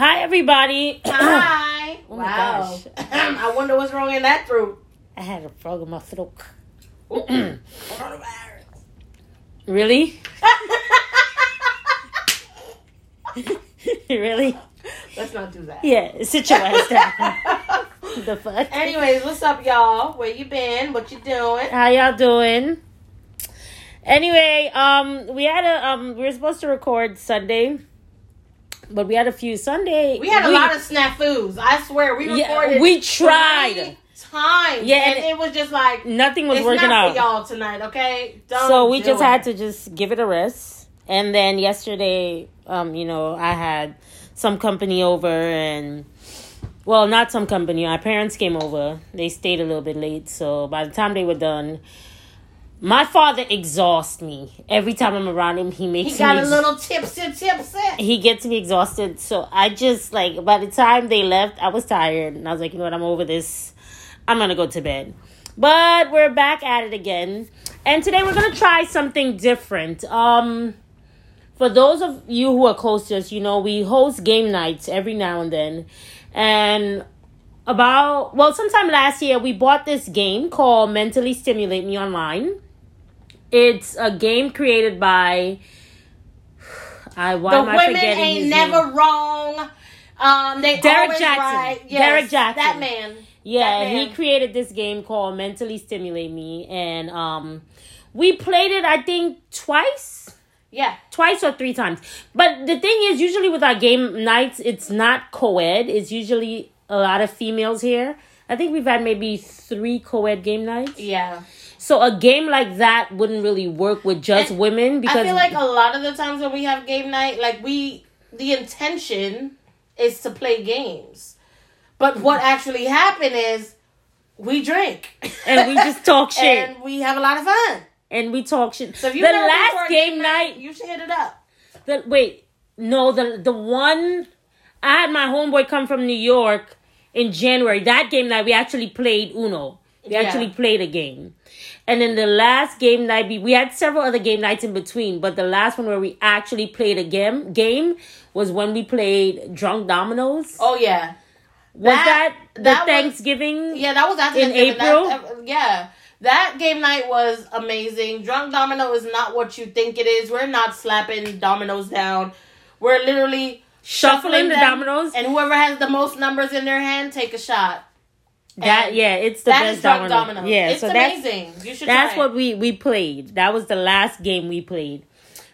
Hi, everybody. Hi. Oh wow. gosh. I wonder what's wrong in that throat. I had a frog in my throat. Coronavirus. Really? really? Let's not do that. Yeah, sit your ass down. the fuck? Anyways, what's up, y'all? Where you been? What you doing? How y'all doing? Anyway, um, we had a um, we were supposed to record Sunday, but we had a few Sunday. We had a lot of snafus. I swear, we Yeah, recorded. we tried. times. Yeah, and and it was just like nothing was working not out. for y'all tonight. Okay, Don't so we just it. had to just give it a rest and then yesterday um you know i had some company over and well not some company my parents came over they stayed a little bit late so by the time they were done my father exhausts me. Every time i'm around him he makes He got me a little tipsy, tipsy. he gets me exhausted. So i just like by the time they left i was tired. And i was like you know what? I'm over this. I'm gonna go to bed. But we're back at it again. And today we're gonna try something different. Um for those of you who are close to us you know we host game nights every now and then. And about well sometime last year we bought this game called mentally stimulate me online it's a game created by I why The am I women forgetting ain't his never name? wrong. Um, they Derek always Jackson. Right. Yes, Derek Jackson. That man. Yeah, That and he created this game called Mentally Stimulate Me, and um, we played it I think twice, Yeah. twice or three times. But the thing is, usually with our game nights, it's not co-ed. It's usually a lot of females here. I think we've had maybe three co-ed game nights. Yeah. So a game like that wouldn't really work with just And women because I feel like a lot of the times when we have game night, like we, the intention is to play games, but what actually happened is we drink and we just talk shit and, we have a lot of fun. And we talk shit. So if you the last game night, you should hit it up. The wait, no, the the one I had my homeboy come from New York in January. That game night we actually played Uno. We Yeah. actually played a game. And then the last game night we, had several other game nights in between, but the last one where we actually played a game game was when we played Drunk Dominoes. Oh yeah, was that, that- the that was- Thanksgiving? yeah. That was after In. April? That- yeah. That game night was amazing. Drunk Domino is not what you think it is. We're not slapping dominoes down. We're literally Shuffling the dominoes. and whoever has the most numbers in their hand, take a shot. That yeah, it's the best domino. dominoes. Yeah, it's so that's amazing. You should. That's what we we played. That was the last game we played.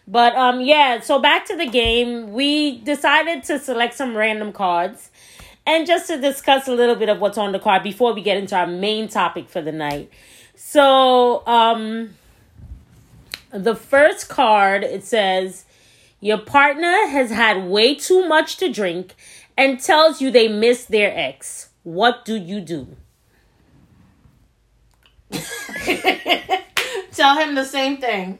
But um yeah, so back to the game, we decided to select some random cards and just to discuss a little bit of what's on the card before we get into our main topic for the night. So, um the first card it says your partner has had way too much to drink and tells you they miss their ex. What do you do? Tell him the same thing.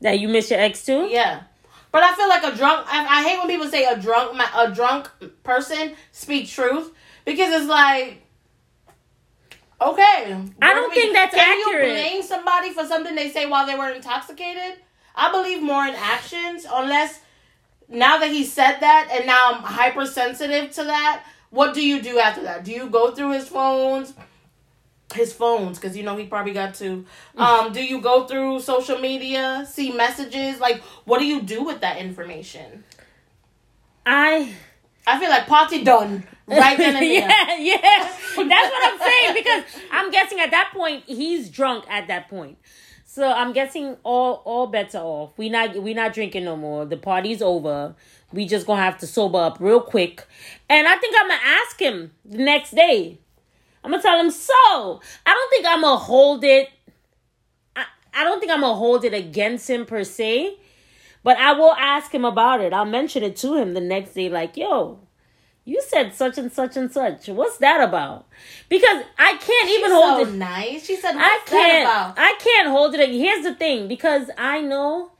That you miss your ex too? Yeah. But I feel like a drunk. I, I hate when people say a drunk ma- a drunk person speak truth because it's like, okay. I don't think that's can accurate. you blame somebody for something they say while they were intoxicated? I believe more in actions, unless now that he said that and now I'm hypersensitive to that. What do you do after that? Do you go through his phones? His phones, because you know he probably got to. Um, do you go through social media, see messages? Like, what do you do with that information? I I feel like party done right then and there. yeah, yeah. That's what I'm saying because I'm guessing at that point he's drunk at that point. So I'm guessing all all bets are off. We not we not drinking no more. The party's over. We just gonna have to sober up real quick. And I think I'm gonna ask him the next day. I'm gonna tell him so. I don't think I'm gonna hold it. I, I don't think I'm gonna hold it against him per se. But I will ask him about it. I'll mention it to him the next day, like, yo, you said such and such and such. What's that about? Because I can't even hold so it. nice. She said, I "What's that can't. about?" I can't hold it. Here's the thing, because I know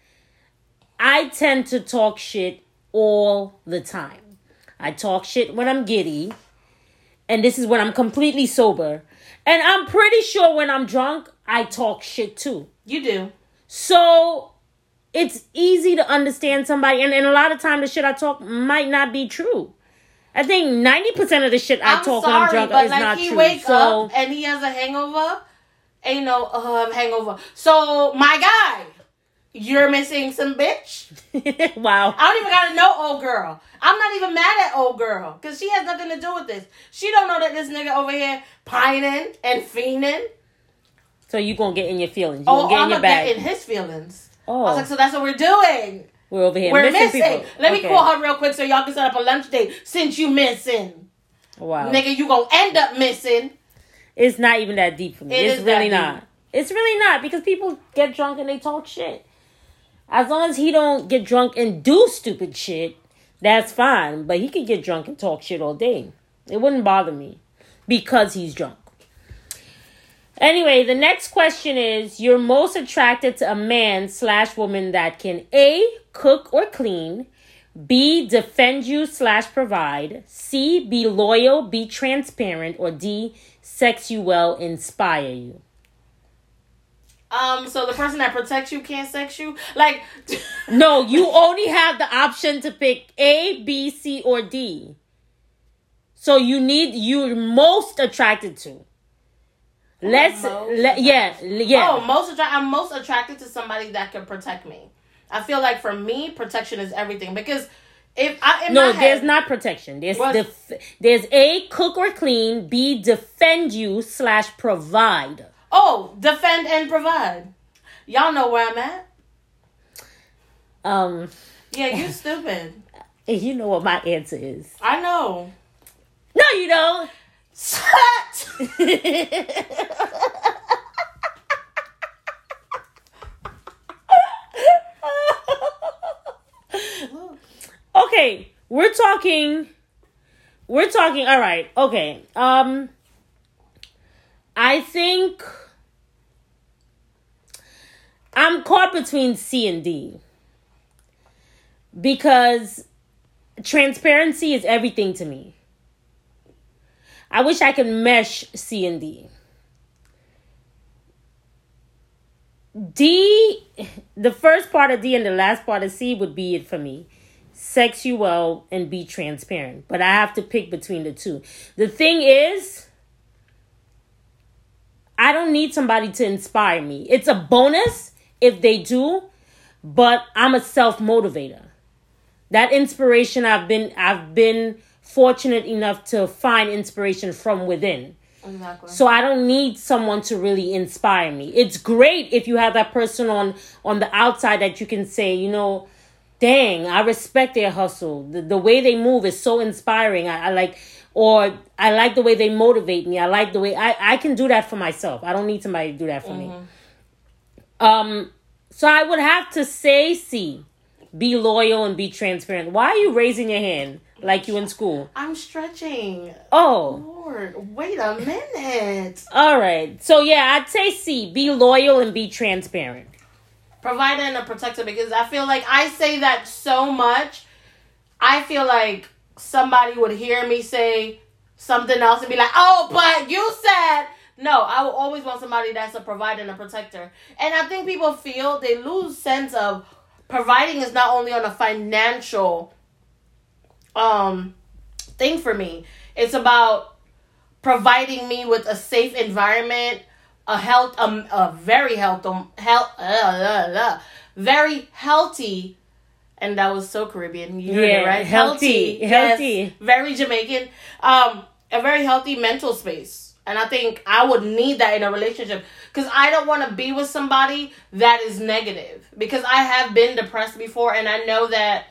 I tend to talk shit all the time. I talk shit when I'm giddy, and this is when I'm completely sober. And I'm pretty sure when I'm drunk, I talk shit too. You do. So it's easy to understand somebody, and, and a lot of time the shit I talk might not be true. I think ninety percent of the shit I I'm talk sorry, when I'm drunk but is like not he true. wake so up and he has a hangover. Ain't no uh, hangover. So my guy, you're missing some bitch. wow. I don't even gotta know old girl. I'm not even mad at old girl because she has nothing to do with this. She don't know that this nigga over here pining and fiending. So you gonna get in your feelings? You Oh, gonna get I'm in your gonna get in his feelings. Oh, I oh, was like, so that's what we're doing. we're over here We're missing, missing. people. Let me Okay. call her real quick so y'all can set up a lunch date since you missing. Wow, Nigga, you gonna end up missing. it's not even that deep for me. It it's really not. It's really not because people get drunk and they talk shit. As long as he don't get drunk and do stupid shit, that's fine. But he could get drunk and talk shit all day. It wouldn't bother me because he's drunk. Anyway, the next question is: You're most attracted to a man slash woman that can a cook or clean, b defend you slash provide, c be loyal, be transparent, or d sex you well, inspire you. Um, so the person that protects you can't sex you. Like, No, you only have the option to pick A, B, C, or D. So you need you're most attracted to. Let's let yeah yeah. oh, most attra- I'm most attracted to somebody that can protect me. I feel like for me, protection is everything because if I in no, my there's not protection. There's def- there's A cook or clean, B defend you slash provide. Oh defend and provide. Y'all know where I'm at. Um, Yeah, you stupid. and you know what my answer is. I know. No, you don't. Shut. okay, we're talking we're talking all right. Okay. Um I think I'm caught between C and D. Because transparency is everything to me. I wish I could mesh C and D. D, the first part of D and the last part of C would be it for me. Sex you well and be transparent. But I have to pick between the two. The thing is, I don't need somebody to inspire me. It's a bonus if they do, but I'm a self motivator. That inspiration I've been I've been fortunate enough to find inspiration from within. Exactly. So I don't need someone to really inspire me. It's great if you have that person on on the outside that you can say, you know, dang, I respect their hustle. The, the way they move is so inspiring. I, I like or I like the way they motivate me. I like the way I, I can do that for myself. I don't need somebody to do that for me. Um so I would have to say C. Be loyal and be transparent. Why are you raising your hand like you in school? I'm stretching. Oh. Lord, wait a minute. All right. So yeah, I'd say C. Be loyal and be transparent. provider and a protector because I feel like I say that so much. I feel like somebody would hear me say something else and be like, "Oh, but you said." No, I will always want somebody that's a provider and a protector. And I think people feel they lose sense of providing is not only on a financial um thing for me. It's about providing me with a safe environment, a health, um, a very health, um, health, uh, uh, uh, very healthy, and that was so Caribbean. You heard Yeah, it right? healthy, yes, healthy. very Jamaican. Um, a very healthy mental space, and I think I would need that in a relationship because I don't want to be with somebody that is negative because I have been depressed before, and I know that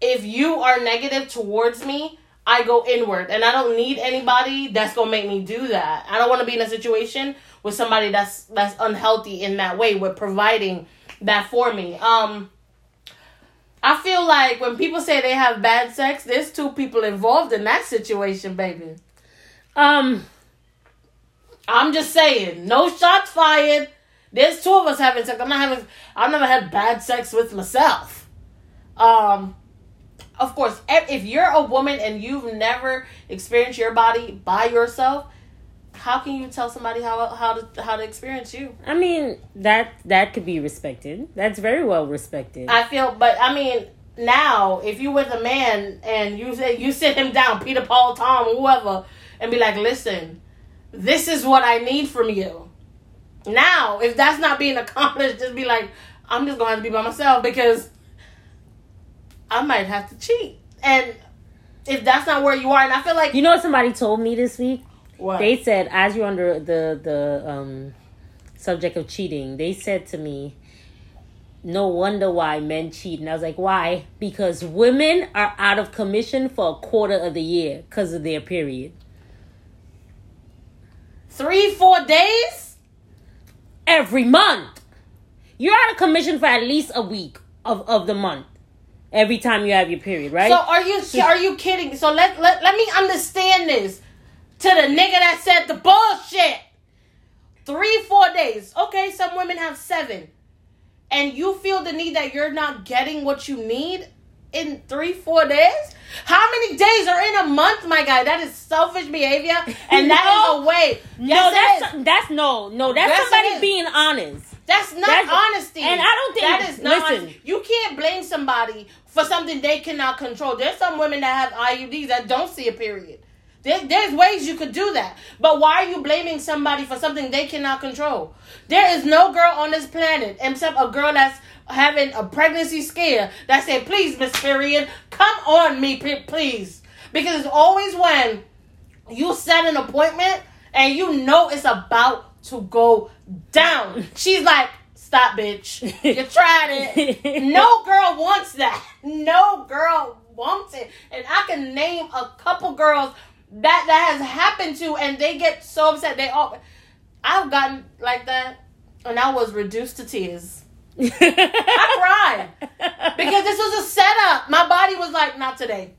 if you are negative towards me, I go inward and I don't need anybody that's gonna make me do that. I don't wanna be in a situation with somebody that's that's unhealthy in that way with providing that for me. Um I feel like when people say they have bad sex, there's two people involved in that situation, baby. Um, I'm just saying, no shots fired. There's two of us having sex. I'm not having. I've never had bad sex with myself. Um, of course, if if you're a woman and you've never experienced your body by yourself, how can you tell somebody how how to how to experience you? I mean that that could be respected. That's very well respected. I feel, but I mean, now if you with a man and you say you sit him down, Peter Paul, Tom, whoever, and be like, listen, this is what I need from you. Now, if that's not being accomplished, just be like, I'm just gonna have to be by myself because I might have to cheat. And if that's not where you are, and I feel like You know what somebody told me this week? What? They said as you're under the the um subject of cheating, they said to me, "No wonder why men cheat." And I was like, "Why?" Because women are out of commission for a quarter of the year because of their period. Three, four days? Every month, you're out of commission for at least a week of of the month. Every time you have your period, right? So are you are you kidding? So let, let let me understand this to the nigga that said the bullshit. Three, four days. Okay, some women have seven. And you feel the need that you're not getting what you need in three, four days? How many days are in a month, my guy? That is selfish behavior, and that is No. a way. no, Yes, it that's that's no, no, that's Yes, somebody being honest. That's not That's- honesty. and I don't think- that is not. listen. you can't blame somebody for something they cannot control. There's some women that have IUDs that don't see a period. There, there's ways you could do that, but why are you blaming somebody for something they cannot control? There is no girl on this planet except a girl that's having a pregnancy scare that said, "Please, Miss Period, come on me, please," because it's always when you set an appointment and you know it's about to go down. She's like, stop, bitch. You tried it. No girl wants that. No girl wants it. And I can name a couple girls that that has happened to and they get so upset. They all I've gotten like that and I was reduced to tears. I cried. Because this was a setup. My body was like, not today.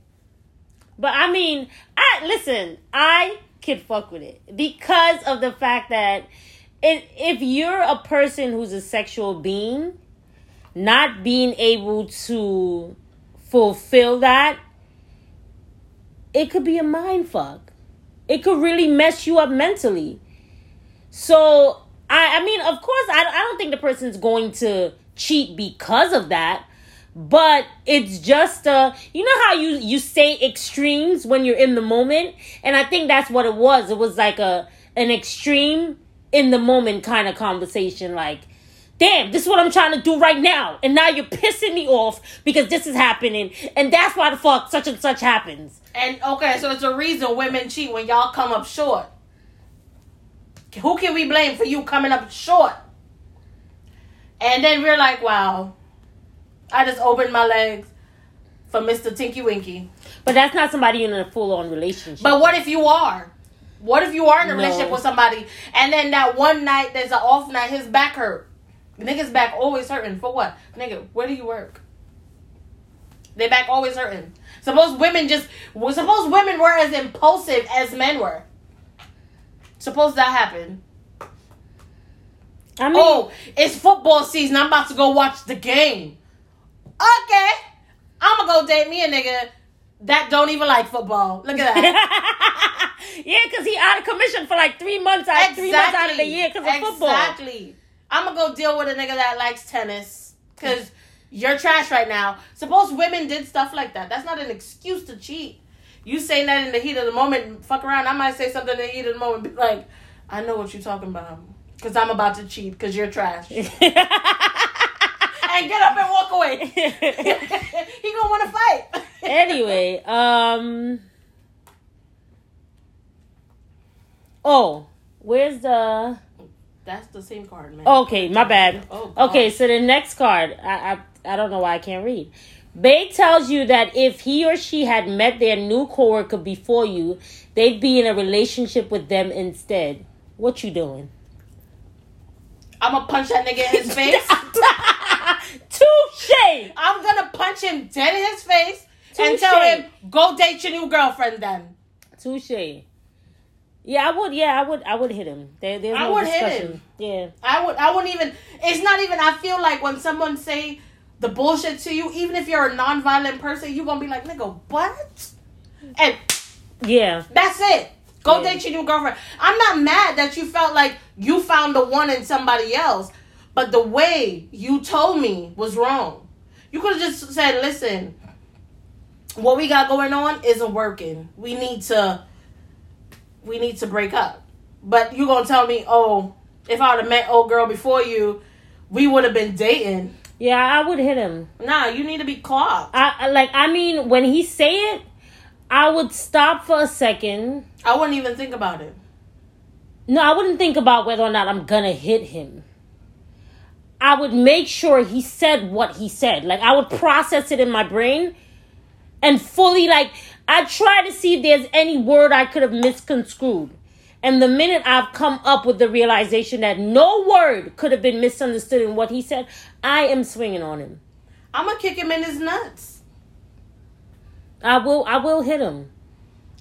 But I mean, I listen. I could fuck with it because of the fact that it, if you're a person who's a sexual being, not being able to fulfill that, it could be a mind fuck. It could really mess you up mentally. So I, I mean, of course, I, I don't think the person's going to cheat because of that. But it's just uh you know how you you say extremes when you're in the moment, and I think that's what it was. It was like a an extreme in the moment kind of conversation, like. Damn, this is what I'm trying to do right now. And now you're pissing me off because this is happening. And that's why the fuck such and such happens. And okay, so it's a reason women cheat when y'all come up short. Who can we blame for you coming up short? And then we're like, wow, I just opened my legs for Mr. Tinky Winky. But that's not somebody in a full on relationship. But what if you are? What if you are in a No. relationship with somebody and then that one night there's an off night, his back hurt? Nigga's back always hurting. For what? Nigga, where do you work? They back always hurting. Suppose women just suppose women were as impulsive as men were. Suppose that happened. I mean, Oh, it's football season. I'm about to go watch the game. Okay. I'ma go date me a nigga that don't even like football. Look at that. yeah, because he out of commission for like three months out, three months out of the year because of football. Exactly. I'm gonna go deal with a nigga that likes tennis because you're trash right now. Suppose women did stuff like that. That's not an excuse to cheat. You saying that in the heat of the moment, fuck around. I might say something in the heat of the moment, be like, I know what you're talking about because I'm about to cheat because you're trash. and get up and walk away. he gonna want to fight. anyway, um, oh, where's the? That's the same card, man. Okay, my bad. Oh, Okay, so the next card, I, I I don't know why I can't read. Bay tells you that if he or she had met their new coworker before you, they'd be in a relationship with them instead. What you doing? I'm gonna punch that nigga in his face. Touche. I'm gonna punch him dead in his face and tell him, go date your new girlfriend then. Touche. Yeah, I would. Yeah, I would. I would hit him. There, there's no I would hit him. Yeah. I would I wouldn't even it's not even I feel like when someone say the bullshit to you, even if you're a non-violent person, you're gonna be like, nigga, what? And Yeah. that's it. Go Yeah. date your new girlfriend. I'm not mad that you felt like you found the one in somebody else, but the way you told me was wrong. You could have just said, "Listen, what we got going on isn't working. We need to, we need to break up." But you gonna tell me, "Oh, if I would have met old girl before you, we would have been dating." Yeah, I would hit him. Nah, you need to be clocked. I I- like. I mean, when he say it, I would stop for a second. I wouldn't even think about it. No, I wouldn't think about whether or not I'm gonna hit him. I would make sure he said what he said. Like I would process it in my brain and fully like I try to see if there's any word I could have misconstrued. And the minute I've come up with the realization that no word could have been misunderstood in what he said, I am swinging on him. I'm gonna kick him in his nuts. I will I will hit him.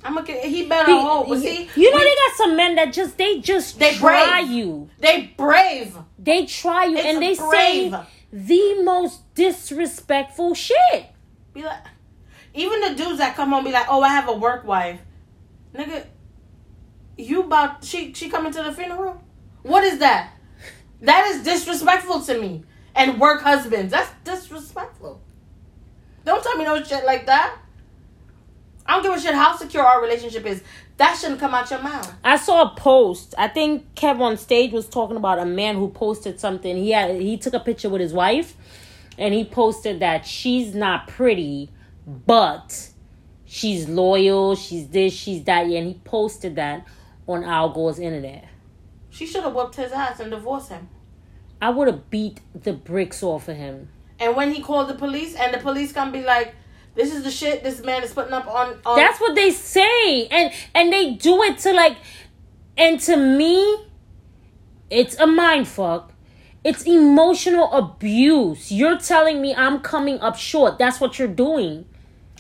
I'm gonna. Kick, he better hope. But see, you know we- they got some men that just they just They try brave. you. they brave. They try you It's and they brave. say the most disrespectful shit. Be like, even the dudes that come home be like, "Oh, I have a work wife." Nigga, you about she she coming to the funeral? What is that? That is disrespectful to me. And work husbands, that's disrespectful. Don't tell me no shit like that. I don't give a shit how secure our relationship is. That shouldn't come out your mouth. I saw a post. I think KevOnStage was talking about a man who posted something. He had he took a picture with his wife and he posted that she's not pretty, but she's loyal, she's this, she's that, yeah, and he posted that on Al Gore's internet. She should have whooped his ass and divorced him. I would have beat the bricks off of him. And when he called the police, and the police come be like, "This is the shit this man is putting up on." on That's what they say, and and they do it to like, and to me, it's a mind fuck. It's emotional abuse. You're telling me I'm coming up short. That's what you're doing.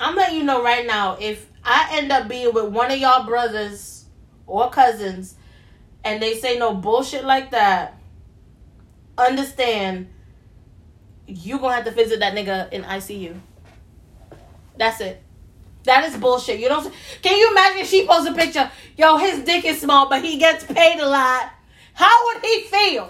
I'm letting you know right now. If I end up being with one of y'all brothers or cousins, and they say no bullshit like that, understand you gonna have to visit that nigga in ICU. That's it. That is bullshit. You don't. Can you imagine she posts a picture? Yo, his dick is small, but he gets paid a lot. How would he feel?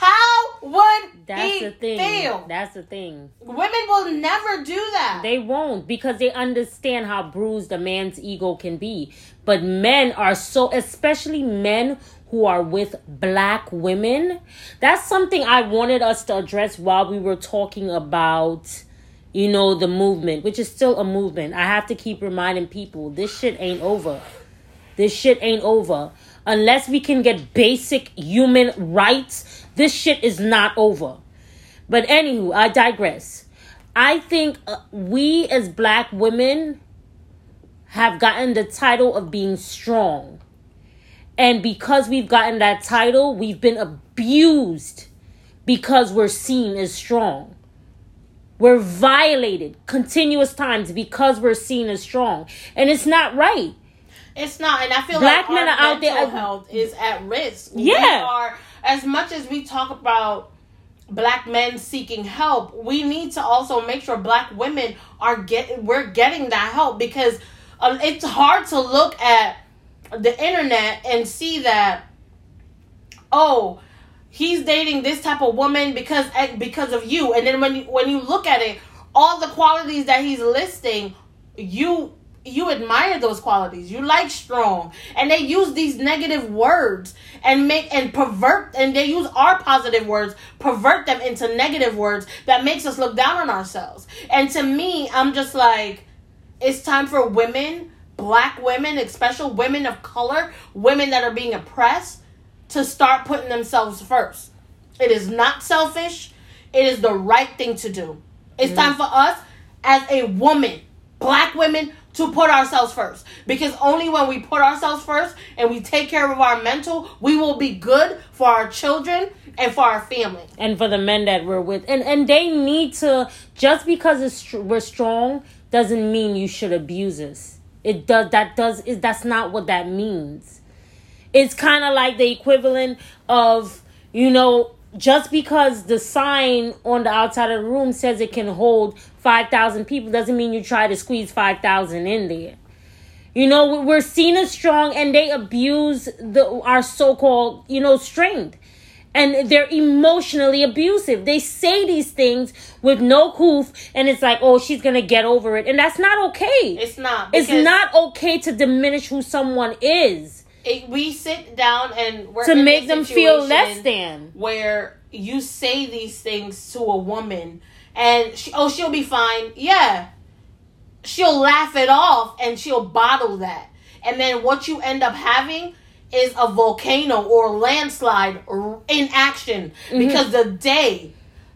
How would That's he the thing. feel? That's the thing. Women will never do that. They won't because they understand how bruised a man's ego can be. But men are so, especially men who are with black women. That's something I wanted us to address while we were talking about, you know, the movement, which is still a movement. I have to keep reminding people this shit ain't over. This shit ain't over. Unless we can get basic human rights, this shit is not over. But anywho, I digress. I think uh, we as black women have gotten the title of being strong. And because we've gotten that title, we've been abused because we're seen as strong. We're violated continuous times because we're seen as strong. And it's not right. It's not, and I feel Black like men are out there- mental health is at risk. we Yeah. are as much as we talk about black men seeking help. We need to also make sure black women are get we're getting that help because um, it's hard to look at the internet and see that oh he's dating this type of woman because eh, because of you and then when you when you look at it all the qualities that he's listing you you admire those qualities you like strong and they use these negative words and make and pervert and they use our positive words pervert them into negative words that makes us look down on ourselves and to me i'm just like it's time for women black women especially women of color women that are being oppressed to start putting themselves first. It is not selfish. It is the right thing to do. It's time mm. for us as a woman, black women, to put ourselves first. Because only when we put ourselves first and we take care of our mental, we will be good for our children and for our family. and for the men that we're with and and they need to just because it's we're strong doesn't mean you should abuse us it does that does is that's not what that means it's kind of like the equivalent of you know just because the sign on the outside of the room says it can hold 5000 people doesn't mean you try to squeeze 5000 in there you know we're seen as strong and they abuse the our so-called you know strength and they're emotionally abusive. They say these things with no hoof, and it's like, oh, she's gonna get over it, and that's not okay. It's not. It's not okay to diminish who someone is it- we sit down and we're to make them feel less than. where you say these things to a woman and she, oh she'll be fine yeah she'll laugh it off and she'll bottle that and then what you end up having is a volcano or landslide in action because the day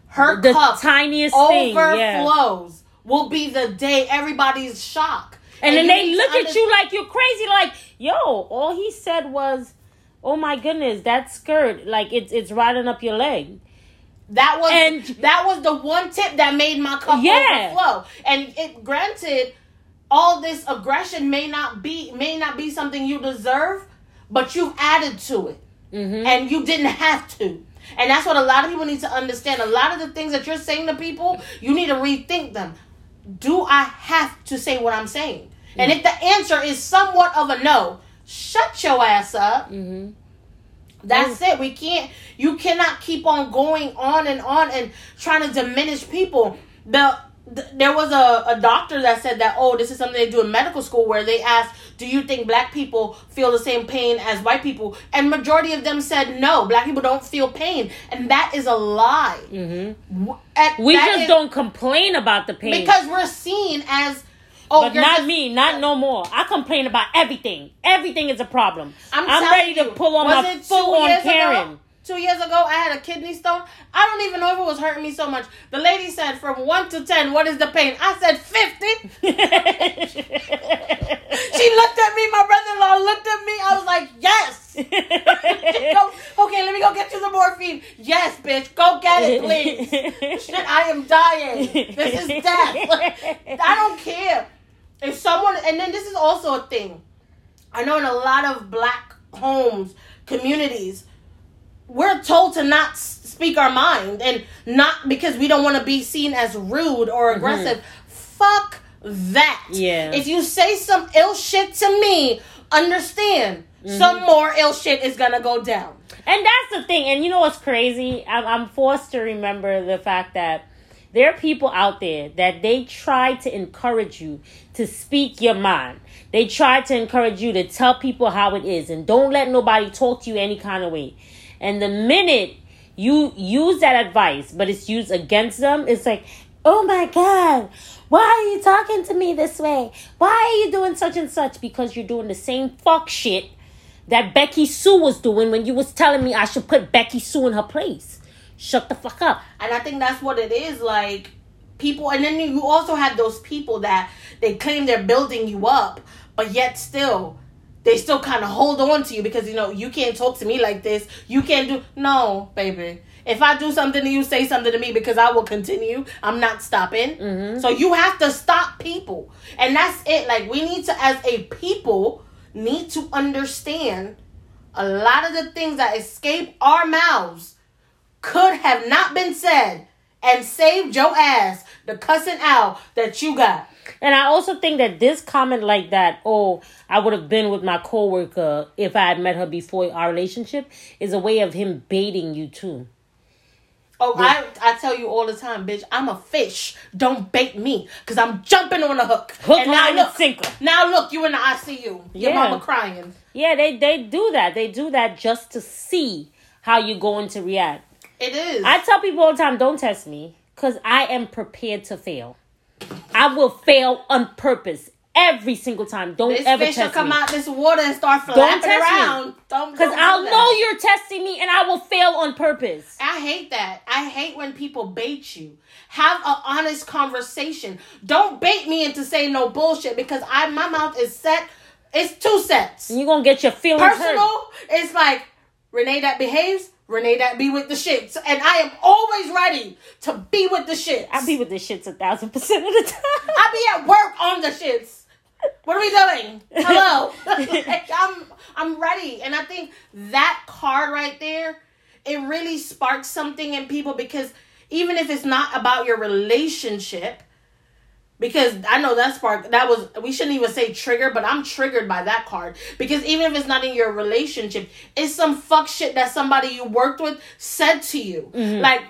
her Mm-hmm. The cup tiniest thing, yeah. overflows will be the day everybody's shocked And, then they look at you like you're crazy. Like, yo, all he said was, "Oh my goodness, that skirt, like it's it's riding up your leg." That was And- that was the one tip that made my cup Yeah. overflow. And it granted, all this aggression may not be may not be something you deserve, but you've added to it, Mm-hmm. and you didn't have to. And that's what a lot of people need to understand. A lot of the things that you're saying to people, you need to rethink them. Do I have to say what I'm saying? And if the answer is somewhat of a no, shut your ass up. Mm-hmm. That's it. We can't. You cannot keep on going on and on and trying to diminish people. The, the there was a, a doctor that said that oh this is something they do in medical school where they asked do you think black people feel the same pain as white people and majority of them said no black people don't feel pain and that is a lie. Mm-hmm. At- We just is- don't complain about the pain because we're seen as oh but not just- me, not no more. I complain about everything. Everything is a problem. I'm, I'm, ready to pull on was my it two full on years Karen. Ago, two years ago, I had a kidney stone. I don't even know if it was hurting me so much. The lady said, from one to ten, what is the pain? I said fifty. She looked at me. My brother-in-law looked at me. I was like, yes. Go, okay, let me go get you the morphine. Yes, bitch, go get it, please. Shit, I am dying. This is death. I don't care. If someone, and then this is also a thing. I know in a lot of black homes, communities, we're told to not speak our mind and not because we don't want to be seen as rude or mm-hmm. aggressive. Fuck that. Yeah. If you say some ill shit to me, understand mm-hmm. some more ill shit is gonna go down. And that's the thing. And you know what's crazy? I'm, I'm forced to remember the fact that there are people out there that they try to encourage you to speak your mind. They try to encourage you to tell people how it is and don't let nobody talk to you any kind of way. And the minute you use that advice, but it's used against them, it's like, oh my God, why are you talking to me this way? Why are you doing such and such? Because you're doing the same fuck shit that Becky Sue was doing when you was telling me I should put Becky Sue in her place. Shut the fuck up. And I think that's what it is. Like people, and then you also have those people that they claim they're building you up, but yet still they still kind of hold on to you because you know you can't talk to me like this. You can't do no, baby. If I do something to you, say something to me because I will continue. I'm not stopping. Mhm. So you have to stop people, and that's it. Like we need to, as a people, need to understand a lot of the things that escape our mouths could have not been said and saved your ass the cussing out that you got. And I also think that this comment like that, oh, I would have been with my coworker if I had met her before our relationship, is a way of him baiting you too. Oh, I I tell you all the time, bitch. I'm a fish. Don't bait me, cause I'm jumping on the hook. Hook, and now line, and look, sinker. now look, you in the ICU. Your Yeah. mama crying. Yeah, they they do that. They do that just to see how you're going to react. It is. I tell people all the time, don't test me, because I am prepared to fail. I will fail on purpose every single time. Don't this ever fish will come me. out this water and start flapping test me. around. Don't Because don't I'll do know you're testing me and I will fail on purpose. I hate that. I hate when people bait you. Have an honest conversation. Don't bait me into saying no bullshit because I my mouth is set. It's two sets. And you're going to get your feelings hurt. Personal, it's like Renee that behaves, Renee that be with the shits. And I am always ready to be with the shits. I be with the shits a thousand percent of the time. I be at work on the shits. What are we doing? Hello. Like, I'm I'm ready. And I think that card right there, it really sparks something in people because even if it's not about your relationship, Because I know that spark that was we shouldn't even say trigger, but I'm triggered by that card. Because even if it's not in your relationship, it's some fuck shit that somebody you worked with said to you. Mm-hmm. Like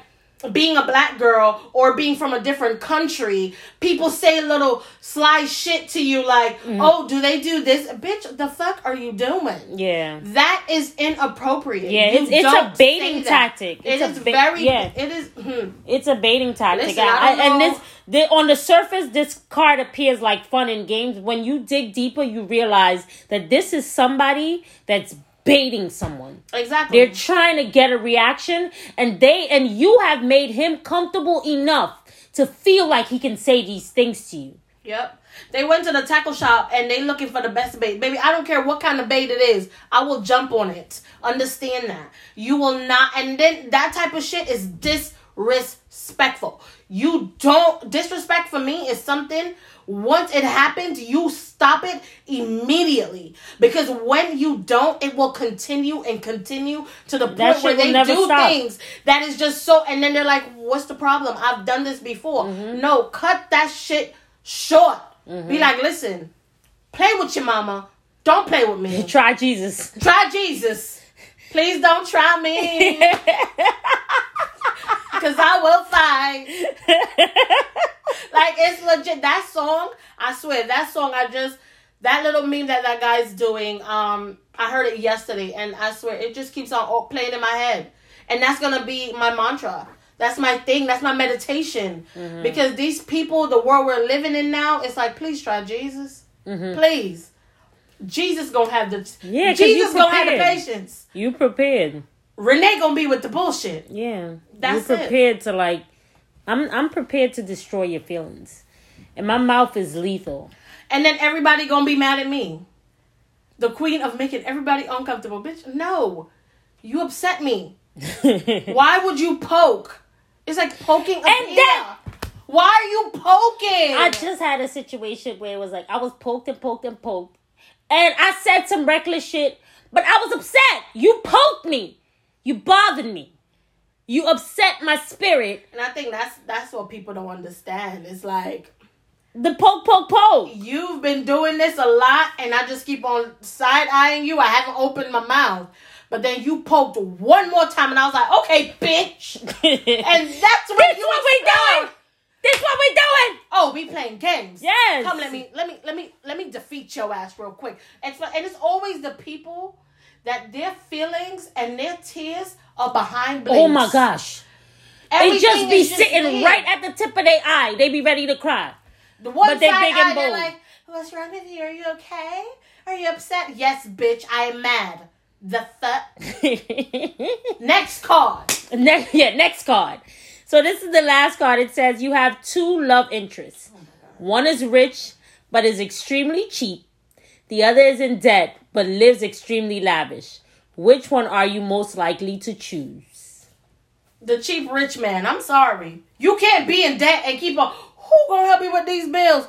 being a black girl or being from a different country, people say little sly shit to you like, "Oh, do they do this?" Bitch, the fuck are you doing? Yeah. That is inappropriate. Yeah, You it's- it's a baiting tactic. It It's a ba- very. yeah. It is. hmm. It's a baiting tactic. Listen, I I- and this, the, on the surface, this card appears like fun and games. When you dig deeper, you realize that this is somebody that's baiting someone. Exactly. They're trying to get a reaction, and they and you have made him comfortable enough to feel like he can say these things to you. Yep. They went to the tackle shop and they looking for the best bait. Baby, I don't care what kind of bait it is. I will jump on it. Understand that. You will not and then that type of shit is disrespectful. You don't disrespect for me is something once it happens, you stop it immediately. Because when you don't, it will continue and continue to the point where they do stop. things that is just so and then they're like, What's the problem? I've done this before. Mm-hmm. No, cut that shit short. Be like, listen, play with your mama. Don't play with me. Try Jesus. Try Jesus. Please don't try me. Cause I will fight. like it's legit. That song, I swear, that song I just that little meme that that guy's doing, um, I heard it yesterday and I swear it just keeps on playing in my head. And that's gonna be my mantra. That's my thing. That's my meditation. Mm-hmm. Because these people, the world we're living in now, it's like, please try Jesus. Please. Jesus gonna have the Mm-hmm. Yeah, Jesus gonna have the patience. You prepared. Renee gonna be with the bullshit. Yeah. That's You're it. prepared to like I'm I'm prepared to destroy your feelings. And my mouth is lethal. And then everybody gonna be mad at me. The queen of making everybody uncomfortable. Bitch, no. You upset me. Why would you poke? It's like poking a And bear. Why are you poking? I just had a situation where it was like I was poked and poked and poked. And I said some reckless shit, but I was upset. You poked me. You bothered me. You upset my spirit. and I think that's that's what people don't understand. It's like The poke, poke, poke. you've been doing this a lot and I just keep on side eyeing you. I haven't opened my mouth. But then you poked one more time and I was like, okay, bitch. And that's what This you what we doing. This what we doing. Oh, we playing games. Yes. Come, let me, let me, let me, let me defeat your ass real quick. And, so- and it's always the people that their feelings and their tears are behind blinks. Oh my gosh. They Everything just be is sitting there. right at the tip of their eye. They be ready to cry. The one but they side big and eye, they're bold. like, "What's wrong with you? Are you okay? Are you upset?" Yes, bitch, I am mad. The fuck. Next card. Ne- yeah, next card. So this is the last card. It says you have two love interests. Oh one is rich but is extremely cheap. The other is in debt but lives extremely lavish. Which one are you most likely to choose? The cheap rich man. I'm sorry. You can't be in debt and keep on. Who gonna help me with these bills?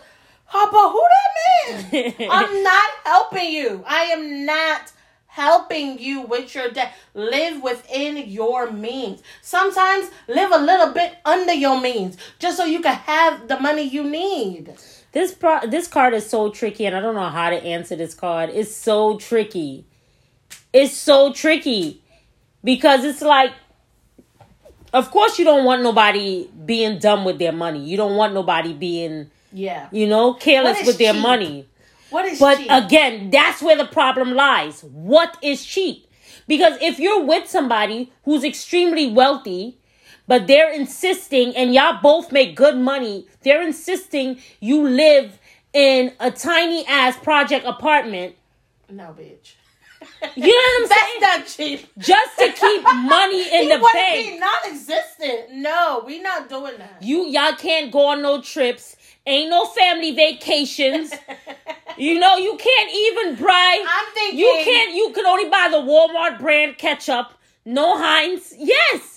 Papa, who that man? I'm not helping you. I am not helping you with your debt. Live within your means. Sometimes live a little bit under your means just so you can have the money you need. This pro- this card is so tricky, and I don't know how to answer this card. It's so tricky. It's so tricky because it's like, of course, you don't want nobody being dumb with their money. You don't want nobody being, Yeah. you know, careless with their money. What is But cheap? again, that's where the problem lies. What is cheap? Because if you're with somebody who's extremely wealthy, but they're insisting, and y'all both make good money, they're insisting you live in a tiny ass project apartment. no, bitch. You know what I'm That's saying? not cheap. Just to keep money in He the bank. be non-existent. No, we not doing that. You y'all can't go on no trips. Ain't no family vacations. You know, you can't even buy. I'm thinking You can't. You can only buy the Walmart brand ketchup. No Heinz. Yes.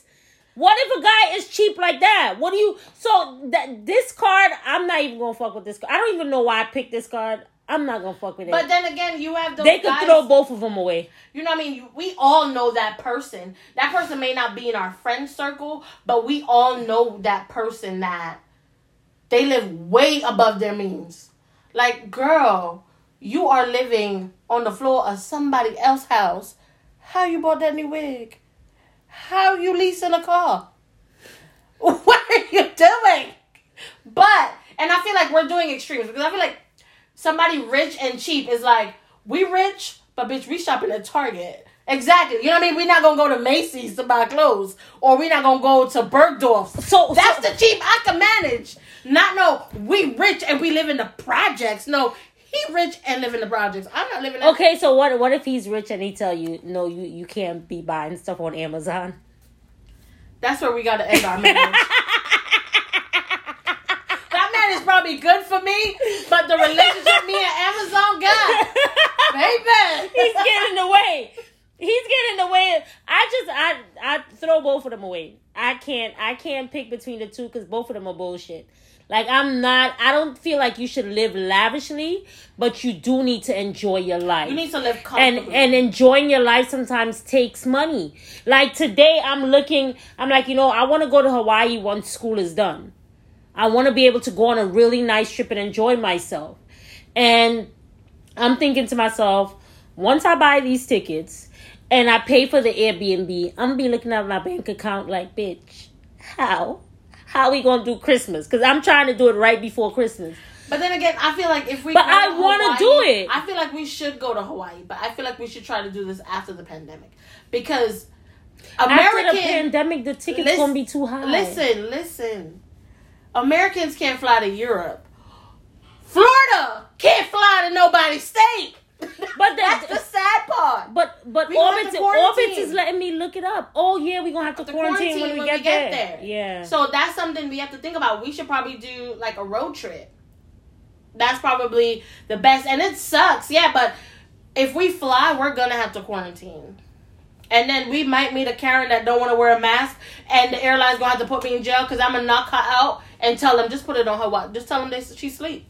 What if a guy is cheap like that? What do you? So that this card, I'm not even gonna fuck with this card. I don't even know why I picked this card. I'm not gonna fuck with it. But then again, you have those they could guys, throw both of them away. You know what I mean? We all know that person. That person may not be in our friend circle, but we all know that person that they live way above their means. Like, girl, you are living on the floor of somebody else's house. How you bought that new wig? How you leasing a car? What are you doing? But and I feel like we're doing extremes because I feel like somebody rich and cheap is like we rich, but bitch, we shopping at Target. Exactly. You know what I mean? We're not gonna go to Macy's to buy clothes, or we're not gonna go to Bergdorf. So- that's so- the cheap I can manage. Not no, we rich and we live in the projects. No, he rich and live in the projects. I'm not living. Okay, so what what if he's rich and he tell you no, you you can't be buying stuff on Amazon? That's where we gotta end our marriage. that man is probably good for me, but the relationship me and Amazon got, baby. He's getting in the way. He's getting in the way. I just I I throw both of them away. I can't I can't pick between the two because both of them are bullshit. Like I'm not. I don't feel like you should live lavishly, but you do need to enjoy your life. You need to live and and enjoying your life sometimes takes money. Like today, I'm looking. I'm like, you know, I want to go to Hawaii once school is done. I want to be able to go on a really nice trip and enjoy myself. And I'm thinking to myself, once I buy these tickets and I pay for the Airbnb, I'm gonna be looking at my bank account like, bitch, how? How we gonna do Christmas? Because I'm trying to do it right before Christmas. But then again, I feel like if we But go I to wanna Hawaii- do it. I feel like we should go to Hawaii, but I feel like we should try to do this after the pandemic because American After the pandemic, the tickets Lis- gonna be too high. Listen, listen. Americans can't fly to Europe. Florida can't fly to nobody's state. But that's the sad part. But but We gonna Orbit is letting me look it up. Oh yeah, we're gonna have to The quarantine, when we get, there. Yeah. So that's something we have to think about. We should probably do like a road trip. That's probably the best. And it sucks, yeah, but if we fly, we're gonna have to quarantine. And then we might meet a Karen that don't want to wear a mask, and the airline's gonna have to put me in jail because I'm gonna knock her out and tell them just put it on her watch. Just tell them they she sleep.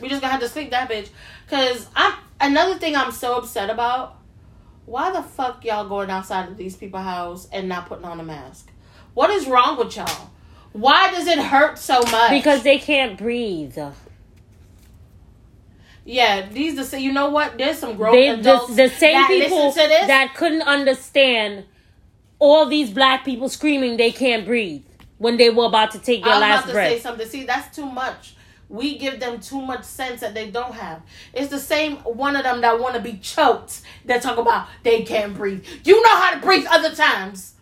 We just gonna have to sleep that bitch. Cause I'm another thing I'm so upset about. Why the fuck y'all going outside of these people's house and not putting on a mask? What is wrong with y'all? Why does it hurt so much? because they can't breathe. yeah, these the you know what? There's some grown They the, adults the same that people to this. that couldn't understand all these black people screaming they can't breathe when they were about to take their I was last about to breath. say something. See, that's too much. We give them too much sense that they don't have. It's the same one of them that want to be choked. That talk about they can't breathe. You know how to breathe other times,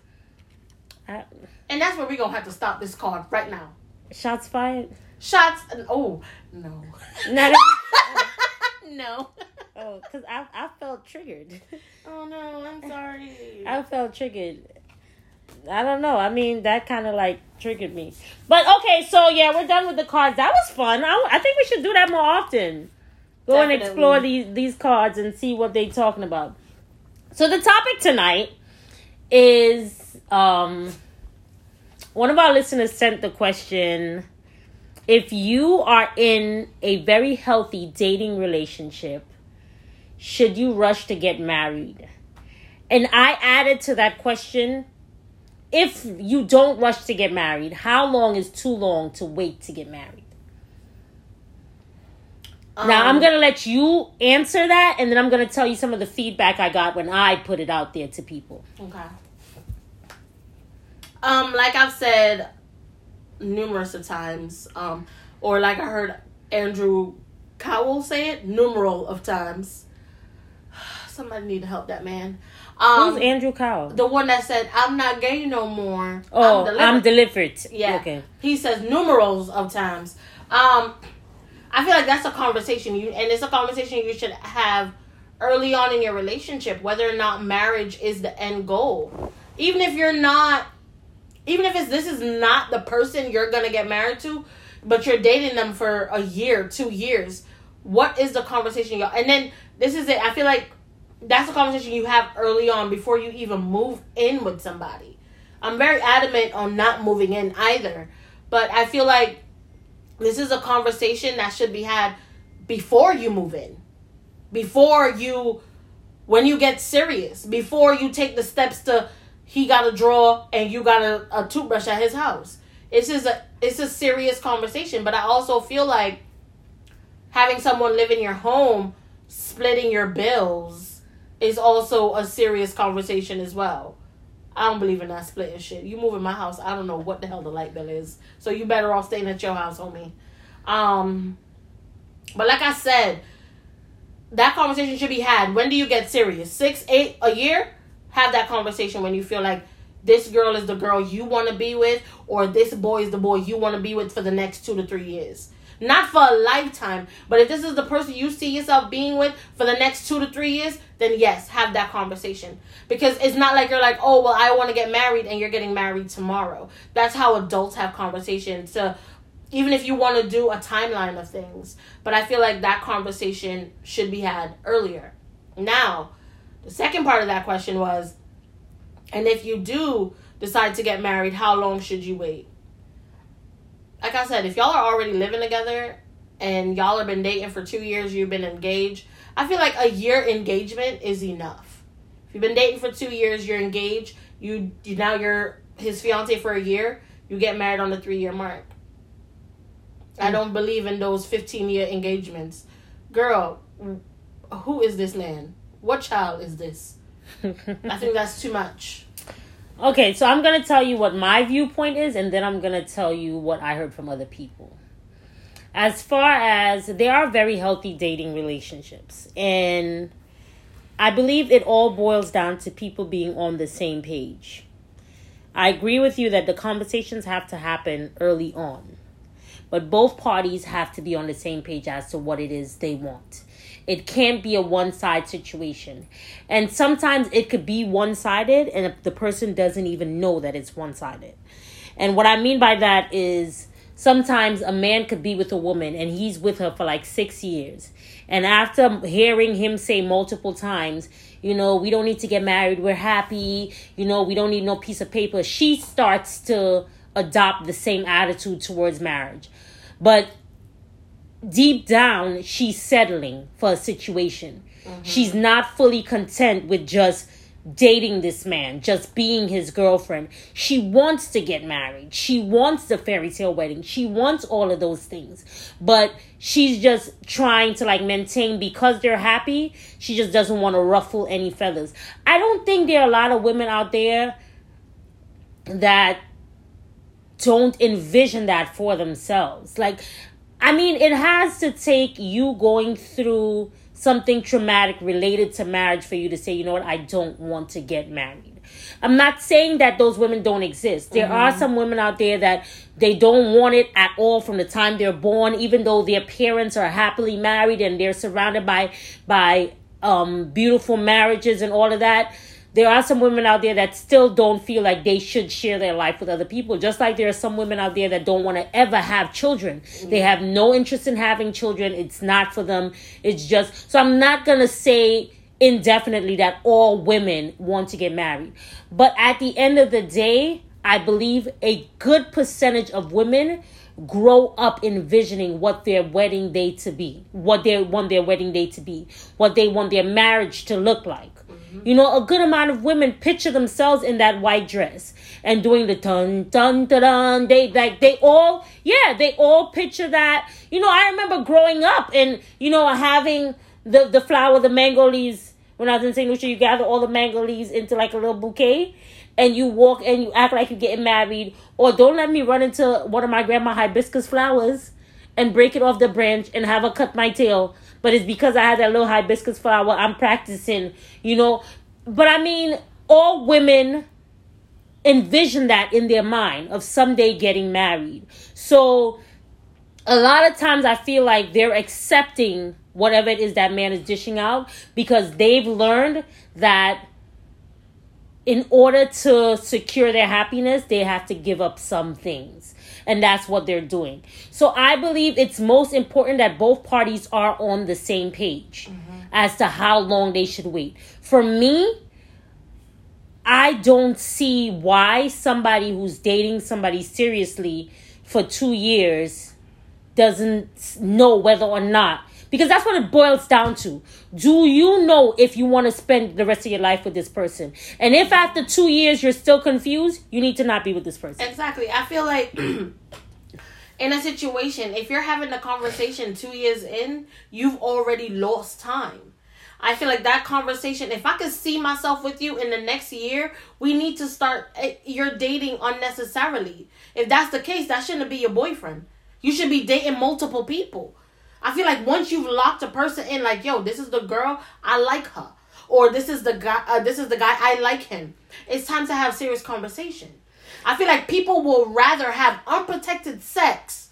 I- and that's where we're gonna have to stop this card right now. shots fired. Shots. And, oh no. Not no. oh, because I I felt triggered. Oh no. I'm sorry. I felt triggered. I don't know. I mean, that kind of like triggered me. But okay, so yeah, we're done with the cards. That was fun. I, I think we should do that more often. Go and explore these these cards and see what they're talking about. So the topic tonight is um one of our listeners sent the question if you are in a very healthy dating relationship should you rush to get married and i added to that question if you don't rush to get married how long is too long to wait to get married now i'm Um, gonna let you answer that and then i'm gonna tell you some of the feedback i got when i put it out there to people Okay. Um, like I've said numerous of times, um, or like I heard Andrew Caldwell say it numeral of times. Somebody need to help that man. Um, who's andrew Caldwell? the one that said, "I'm not gay no more." oh delivered." i'm delivered Yeah. okay He says numerals of times. Um, I feel like that's a conversation you, and it's a conversation you should have early on in your relationship, whether or not marriage is the end goal. Even if you're not, even if it's this is not the person you're gonna get married to, but you're dating them for a year, two years. What is the conversation y'all? And then this is it. I feel like that's a conversation you have early on before you even move in with somebody. I'm very adamant on not moving in either, but I feel like this is a conversation that should be had before you move in, before you, when you get serious, before you take the steps to he got a drawer and you got a, a toothbrush at his house. It's just a it's a serious conversation. But I also feel like having someone live in your home, splitting your bills, is also a serious conversation as well. I don't believe in that splitting shit. You move in my house, I don't know what the hell the light bill is. So you better off staying at your house, homie. Um, but like I said, that conversation should be had. When do you get serious? Six, eight, a year? Have that conversation when you feel like this girl is the girl you want to be with, or this boy is the boy you want to be with for the next two to three years. Not for a lifetime, but if this is the person you see yourself being with for the next two to three years, then yes, have that conversation. Because it's not like you're like, oh, well, I want to get married and you're getting married tomorrow. That's how adults have conversations. To even if you want to do a timeline of things, but I feel like that conversation should be had earlier. Now, the second part of that question was, and if you do decide to get married, how long should you wait? Like I said, if y'all are already living together and y'all have been dating for two years, you've been engaged, I feel like a year engagement is enough. If you've been dating for two years, you're engaged, you, you now you're his fiance for a year, you get married on the three year mark. I mm. don't believe in those 15 year engagements. Girl, who is this man? What child is this? I think that's too much. Okay, so I'm going to tell you what my viewpoint is, and then I'm going to tell you what I heard from other people. As far as there are very healthy dating relationships, and I believe it all boils down to people being on the same page. I agree with you that the conversations have to happen early on, but both parties have to be on the same page as to what it is they want. It can't be a one side situation. And sometimes it could be one sided, and the person doesn't even know that it's one sided. And what I mean by that is sometimes a man could be with a woman and he's with her for like six years. And after hearing him say multiple times, you know, we don't need to get married, we're happy, you know, we don't need no piece of paper, she starts to adopt the same attitude towards marriage. But deep down she's settling for a situation. Mm-hmm. She's not fully content with just dating this man, just being his girlfriend. She wants to get married. She wants the fairy tale wedding. She wants all of those things. But she's just trying to like maintain because they're happy. She just doesn't want to ruffle any feathers. I don't think there are a lot of women out there that don't envision that for themselves. Like I mean, it has to take you going through something traumatic related to marriage for you to say, you know what, I don't want to get married. I'm not saying that those women don't exist. There mm-hmm. are some women out there that they don't want it at all from the time they're born, even though their parents are happily married and they're surrounded by by um, beautiful marriages and all of that there are some women out there that still don't feel like they should share their life with other people. Just like there are some women out there that don't want to ever have children. They have no interest in having children. It's not for them. It's just, so I'm not going to say indefinitely that all women want to get married. But at the end of the day, I believe a good percentage of women grow up envisioning what their wedding day to be, what they want their wedding day to be, what they want their marriage to look like. Mm-hmm. You know, a good amount of women picture themselves in that white dress and doing the dun dun dun dun. They like they all yeah, they all picture that. You know, I remember growing up and you know having the the flower, the mango leaves. When I was in St. Lucia, you gather all the mango leaves into like a little bouquet and you walk and you act like you're getting married. Or don't let me run into one of my grandma hibiscus flowers and break it off the branch and have her cut my tail but it's because I had that little hibiscus flower. I'm practicing, you know. But I mean, all women envision that in their mind of someday getting married. So a lot of times I feel like they're accepting whatever it is that man is dishing out because they've learned that in order to secure their happiness, they have to give up some things and that's what they're doing. So I believe it's most important that both parties are on the same page mm-hmm. as to how long they should wait. For me, I don't see why somebody who's dating somebody seriously for two years doesn't know whether or not because that's what it boils down to. Do you know if you want to spend the rest of your life with this person? And if after two years you're still confused, you need to not be with this person. Exactly. I feel like in a situation, if you're having a conversation two years in, you've already lost time. I feel like that conversation, if I could see myself with you in the next year, we need to start, eh, your dating unnecessarily. If that's the case, that shouldn't be your boyfriend. You should be dating multiple people. I feel like once you've locked a person in, like, yo, this is the girl, I like her. Or this is the guy, uh, this is the guy, I like him. It's time to have serious conversation. I feel like people will rather have unprotected sex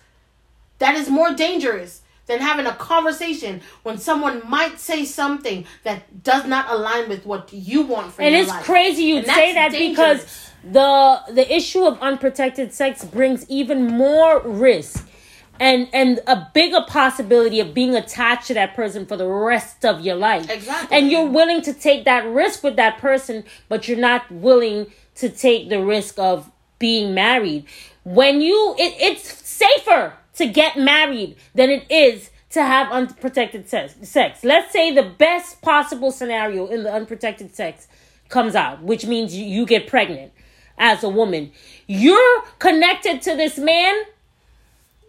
that is more dangerous than having a conversation when someone might say something that does not align with what you want for and your life. And it's crazy you say that dangerous. because the the issue of unprotected sex brings even more risk and and a bigger possibility of being attached to that person for the rest of your life. Exactly. And you're willing to take that risk with that person, but you're not willing to take the risk of being married. When you it, it's safer to get married than it is to have unprotected sex. sex. Let's say the best possible scenario in the unprotected sex comes out, which means you, you get pregnant as a woman. You're connected to this man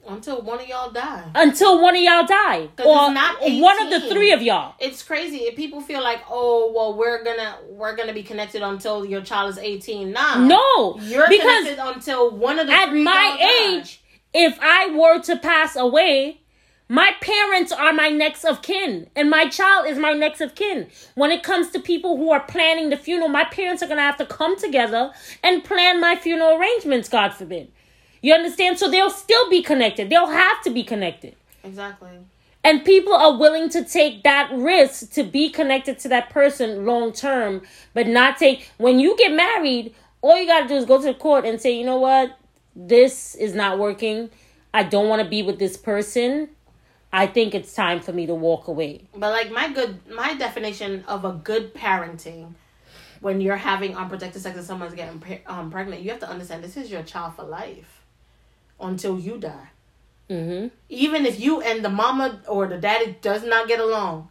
until one of y'all die. Until one of y'all die, or not one of the three of y'all. It's crazy. If people feel like, oh, well, we're gonna we're gonna be connected until your child is eighteen. Nah, no, you're because connected until one of the at my age if I were to pass away, my parents are my next of kin, and my child is my next of kin. When it comes to people who are planning the funeral, my parents are going to have to come together and plan my funeral arrangements, God forbid. You understand? So they'll still be connected. They'll have to be connected. Exactly. And people are willing to take that risk to be connected to that person long term, but not take. When you get married, all you got to do is go to the court and say, you know what? this is not working. I don't want to be with this person. I think it's time for me to walk away. But like my good my definition of a good parenting when you're having unprotected sex and someone's getting um, pregnant, you have to understand this is your child for life until you die. Mm-hmm. Even if you and the mama or the daddy does not get along,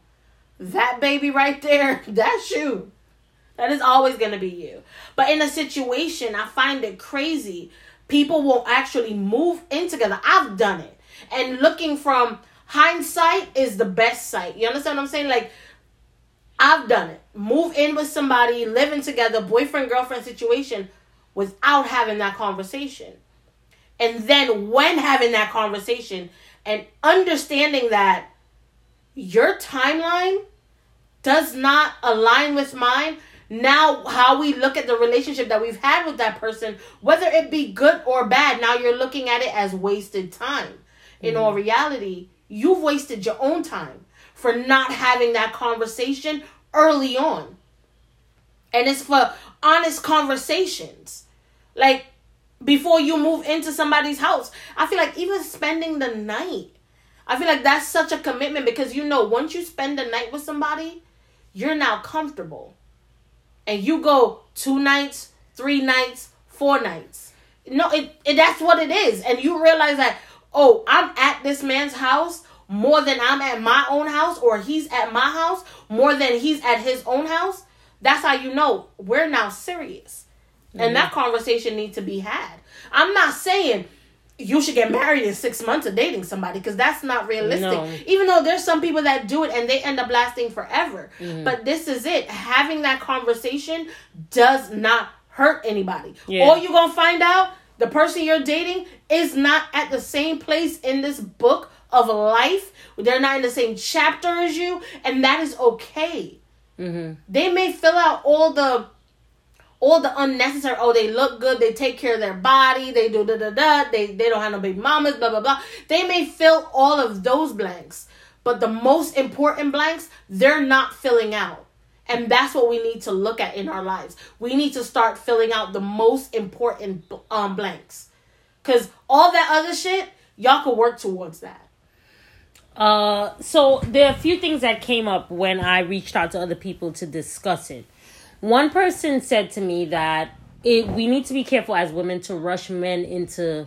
that baby right there, that's you. That is always going to be you. But in a situation, I find it crazy people will actually move in together. I've done it. And looking from hindsight is the best sight. You understand what I'm saying? Like, I've done it. Move in with somebody, living together, boyfriend, girlfriend situation without having that conversation. And then when having that conversation and understanding that your timeline does not align with mine, now how we look at the relationship that we've had with that person, whether it be good or bad, now you're looking at it as wasted time. In mm all reality, you've wasted your own time for not having that conversation early on. And it's for honest conversations. Like before you move into somebody's house. I feel like even spending the night. I feel like that's such a commitment because you know once you spend the night with somebody, you're now comfortable and you go two nights, three nights, four nights. No, it, it that's what it is. And you realize that, oh, I'm at this man's house more than I'm at my own house, or he's at my house more than he's at his own house. That's how you know we're now serious. Mm-hmm. And that conversation needs to be had. I'm not saying you should get married in six months of dating somebody because that's not realistic. No. Even though there's some people that do it and they end up lasting forever. Mm-hmm. But this is it. Having that conversation does not hurt anybody. Yeah. All you're gonna find out, the person you're dating is not at the same place in this book of life. They're not in the same chapter as you, and that is okay. Mm-hmm. They may fill out all the all the unnecessary oh they look good they take care of their body they do da da da they they don't have no baby mamas blah blah blah. They may fill all of those blanks but the most important blanks they're not filling out. And that's what we need to look at in our lives. We need to start filling out the most important um blanks. Because all that other shit y'all could work towards that. Uh so there are a few things that came up when i reached out to other people to discuss it one person said to me that it, we need to be careful as women to rush men into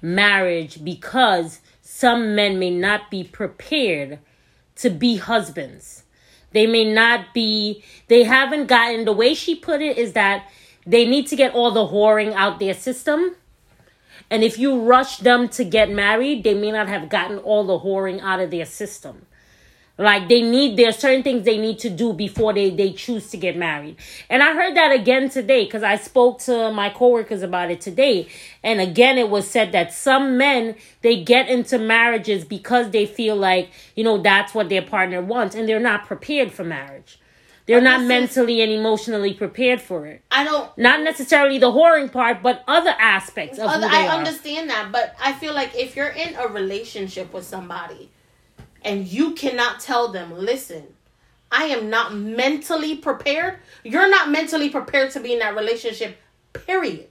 marriage because some men may not be prepared to be husbands. They may not be, they haven't gotten, the way she put it is that they need to get all the whoring out their system. And if you rush them to get married, they may not have gotten all the whoring out of their system. Like they need there are certain things they need to do before they they choose to get married. And I heard that again today cuz I spoke to my coworkers about it today. And again it was said that some men they get into marriages because they feel like, you know, that's what their partner wants and they're not prepared for marriage. They're not mentally and emotionally prepared for it. I don't. Not necessarily the whoring part, but other aspects of Other- I are. understand that, but I feel like if you're in a relationship with somebody and you cannot tell them, listen, I am not mentally prepared, you're not mentally prepared to be in that relationship, period.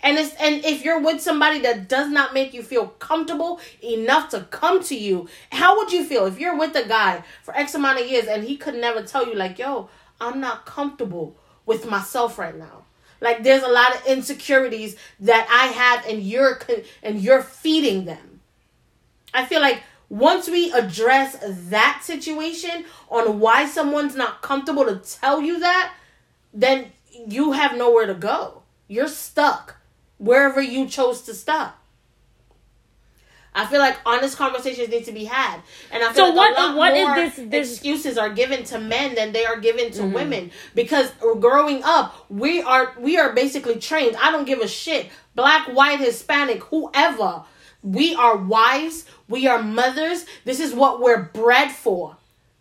And it's and if you're with somebody that does not make you feel comfortable enough to come to you, how would you feel if you're with a guy for X amount of years and he could never tell you like, "Yo, I'm not comfortable with myself right now." Like there's a lot of insecurities that I have and you're and you're feeding them. I feel like once we address that situation on why someone's not comfortable to tell you that, then you have nowhere to go. You're stuck wherever you chose to stop. I feel like honest conversations need to be had, and I feel So like what- a lot what is more this- this- excuses are given to men than they are given Mm-hmm. to women because growing up we are we are basically trained. I don't give a shit, black, white, Hispanic, whoever. We are wives. We are mothers. This is what we're bred for.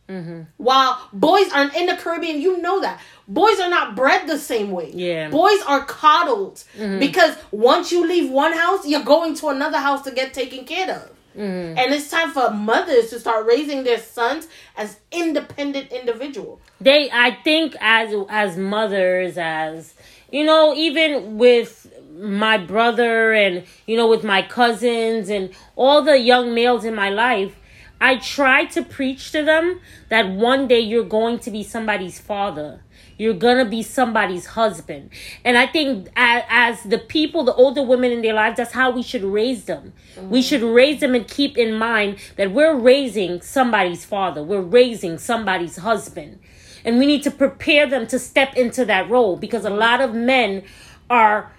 Mm-hmm. While boys aren't in the Caribbean, you know that boys are not bred the same way. Yeah. Mm-hmm. boys are coddled because once you leave one house, you're going to another house to get taken care of. Mm-hmm. And it's time for mothers to start raising their sons as independent individuals. they i think as as mothers as you know even with my brother and you know with my cousins and all the young males in my life i try to preach to them that one day you're going to be somebody's father. You're gonna be somebody's husband. And i think as, as the people the older women in their lives that's how we should raise them. Mm-hmm. We should raise them and keep in mind that we're raising somebody's father. We're raising somebody's husband. And we need to prepare them to step into that role because a lot of men are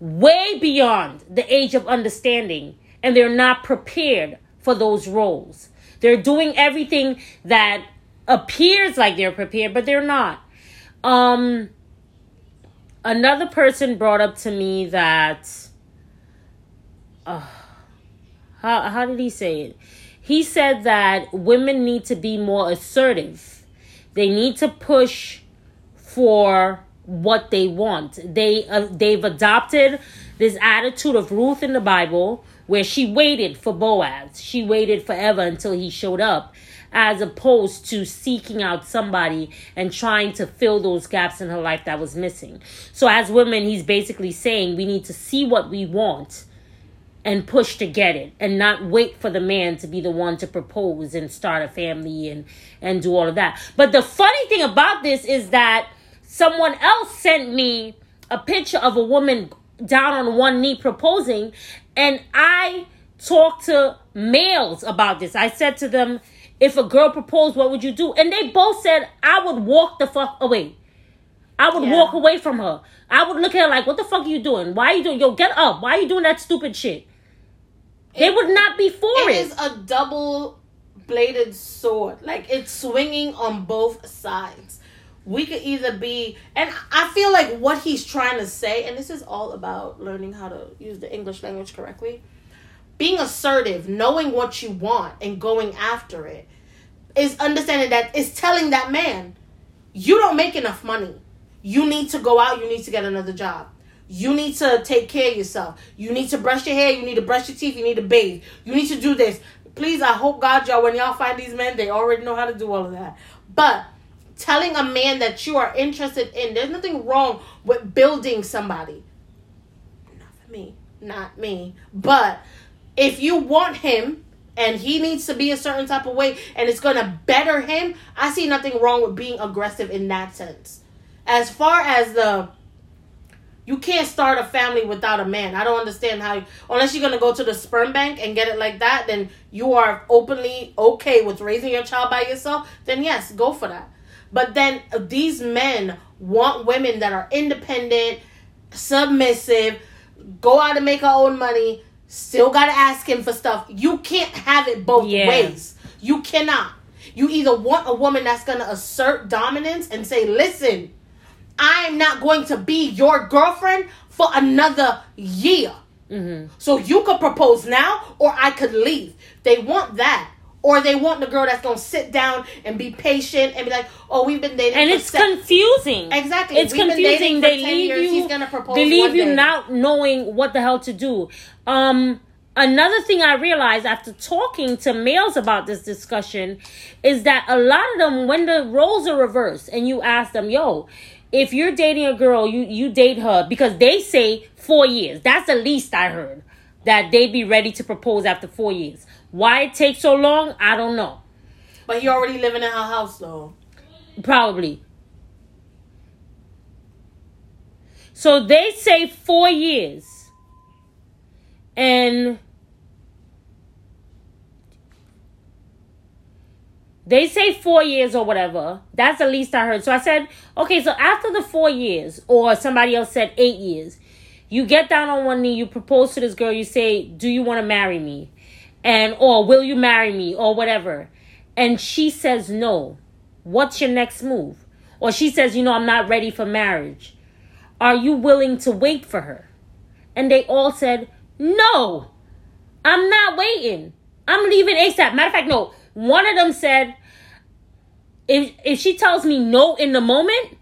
way beyond the age of understanding and they're not prepared for those roles. They're doing everything that appears like they're prepared, but they're not. Um another person brought up to me that uh, how how did he say it? He said that women need to be more assertive. They need to push for what they want. They uh, they've adopted this attitude of Ruth in the Bible where she waited for Boaz. She waited forever until he showed up as opposed to seeking out somebody and trying to fill those gaps in her life that was missing. So as women, he's basically saying we need to see what we want and push to get it and not wait for the man to be the one to propose and start a family and and do all of that. But the funny thing about this is that someone else sent me a picture of a woman down on one knee proposing and I talked to males about this. I said to them, if a girl proposed, what would you do? And they both said, I would walk the fuck away. I would Yeah. walk away from her. I would look at her like, what the fuck are you doing? Why are you doing? Yo, get up. Why are you doing that stupid shit? They would not be for It it. is a double bladed sword. Like it's swinging on both sides. We could either be, and I feel like what he's trying to say, and this is all about learning how to use the English language correctly. Being assertive, knowing what you want, and going after it is understanding that is telling that man, you don't make enough money. You need to go out, you need to get another job. You need to take care of yourself. You need to brush your hair, you need to brush your teeth, you need to bathe. You need to do this. Please, I hope God, y'all, when y'all find these men, they already know how to do all of that. But telling a man that you are interested in, there's nothing wrong with building somebody. Not for me. Not me. But if you want him and he needs to be a certain type of way and it's going to better him, I see nothing wrong with being aggressive in that sense. As far as the you can't start a family without a man. I don't understand how unless you're going to go to the sperm bank and get it like that, then you are openly okay with raising your child by yourself, then yes, go for that. But then uh, these men want women that are independent, submissive, go out and make her own money, still gotta ask him for stuff. You can't have it both Yeah. ways. You cannot. You either want a woman that's gonna assert dominance and say, listen, I'm not going to be your girlfriend for another year. Mm-hmm. So you could propose now, or I could leave. They want that. Or they want the girl that's gonna sit down and be patient and be like, "Oh, we've been dating." and it's se- confusing. Exactly. It's We've confusing. They 10 leave years. you. He's gonna propose they leave you day. not knowing what the hell to do. Um, another thing I realized after talking to males about this discussion is that a lot of them, when the roles are reversed, and you ask them, "Yo, if you're dating a girl, you you date her because they say four years. That's the least I heard that they'd be ready to propose after four years. Why it takes so long, I don't know. But he already living in her house though. Probably. So they say four years. And they say four years or whatever. That's the least I heard. So I said, okay, so after the four years, or somebody else said eight years, you get down on one knee, you propose to this girl, you say, Do you want to marry me? And or will you marry me? Or whatever. And she says no. What's your next move? Or she says, you know, I'm not ready for marriage. Are you willing to wait for her? And they all said, no, I'm not waiting. I'm leaving ASAP. Matter of fact, no. One of them said, if if she tells me no in the moment,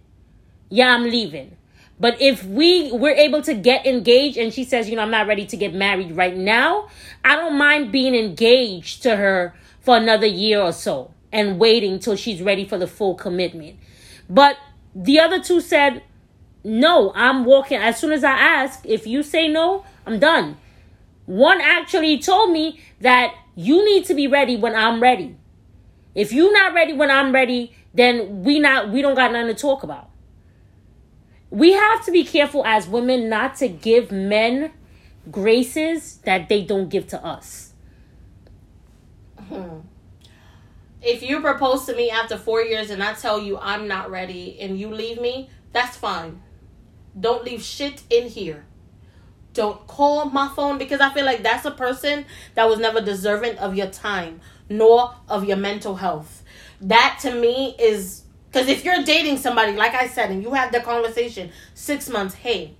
yeah, I'm leaving. But if we we're able to get engaged and she says, you know, I'm not ready to get married right now, I don't mind being engaged to her for another year or so and waiting till she's ready for the full commitment. But the other two said, no, I'm walking. As soon as I ask, if you say no, I'm done. One actually told me that you need to be ready when I'm ready. If you're not ready when I'm ready, then we not we don't got nothing to talk about. We have to be careful as women not to give men graces that they don't give to us. Hmm. If you propose to me after four years and I tell you I'm not ready and you leave me, that's fine. Don't leave shit in here. Don't call my phone because I feel like that's a person that was never deserving of your time nor of your mental health. That to me is because if you're dating somebody, like I said, and you have the conversation six months, hey,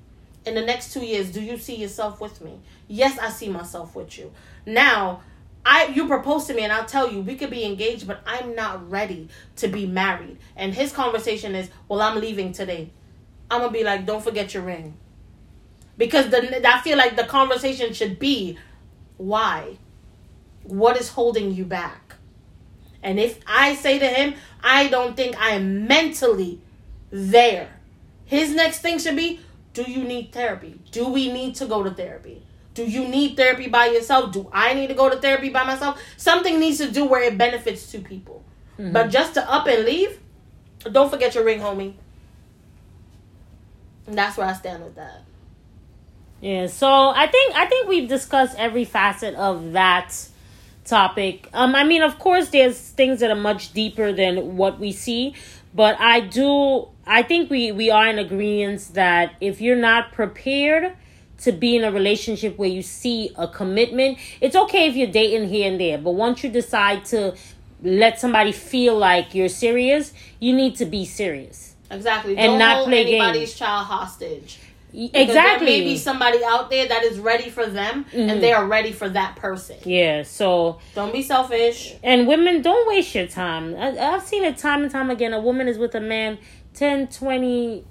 in the next two years, do you see yourself with me? Yes, I see myself with you. Now, I you propose to me and I'll tell you we could be engaged, but I'm not ready to be married. And his conversation is, well, I'm leaving today. I'm gonna be like, don't forget your ring, because the I feel like the conversation should be, why? What is holding you back? And if I say to him, I don't think I am mentally there, his next thing should be, do you need therapy? Do we need to go to therapy? Do you need therapy by yourself? Do I need to go to therapy by myself? Something needs to do where it benefits two people. Mm-hmm. But just to up and leave, don't forget your ring, homie. And that's where I stand with that. Yeah, so I think I think we've discussed every facet of that topic. Um, I mean, of course, there's things that are much deeper than what we see, but I do. I think we we are in agreement that if you're not prepared to be in a relationship where you see a commitment, it's okay if you're dating here and there, but once you decide to let somebody feel like you're serious, you need to be serious. Exactly. And Don't not hold play anybody's games. child hostage. Because Exactly. There may be somebody out there that is ready for them, Mhm. and they are ready for that person. yeah. So Don't be selfish. And women, don't waste your time. I, I've seen it time and time again. A woman is with a man 10, 20,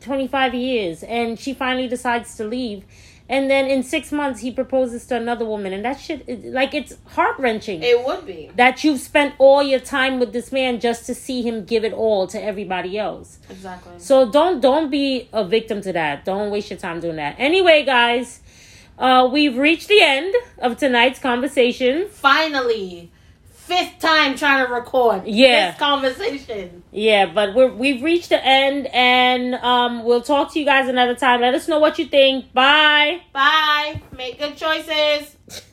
25 years, and she finally decides to leave. And then in six months, he proposes to another woman. And that shit, like, it's heart wrenching. It would be. That you've spent all your time with this man just to see him give it all to everybody else. Exactly. So don't don't be a victim to that. Don't waste your time doing that. Anyway, guys, uh, we've reached the end of tonight's conversation. Finally, fifth time trying to record Yeah. this conversation. Yeah, but we're we've reached the end, and um, we'll talk to you guys another time. Let us know what you think. Bye. Bye. Make good choices.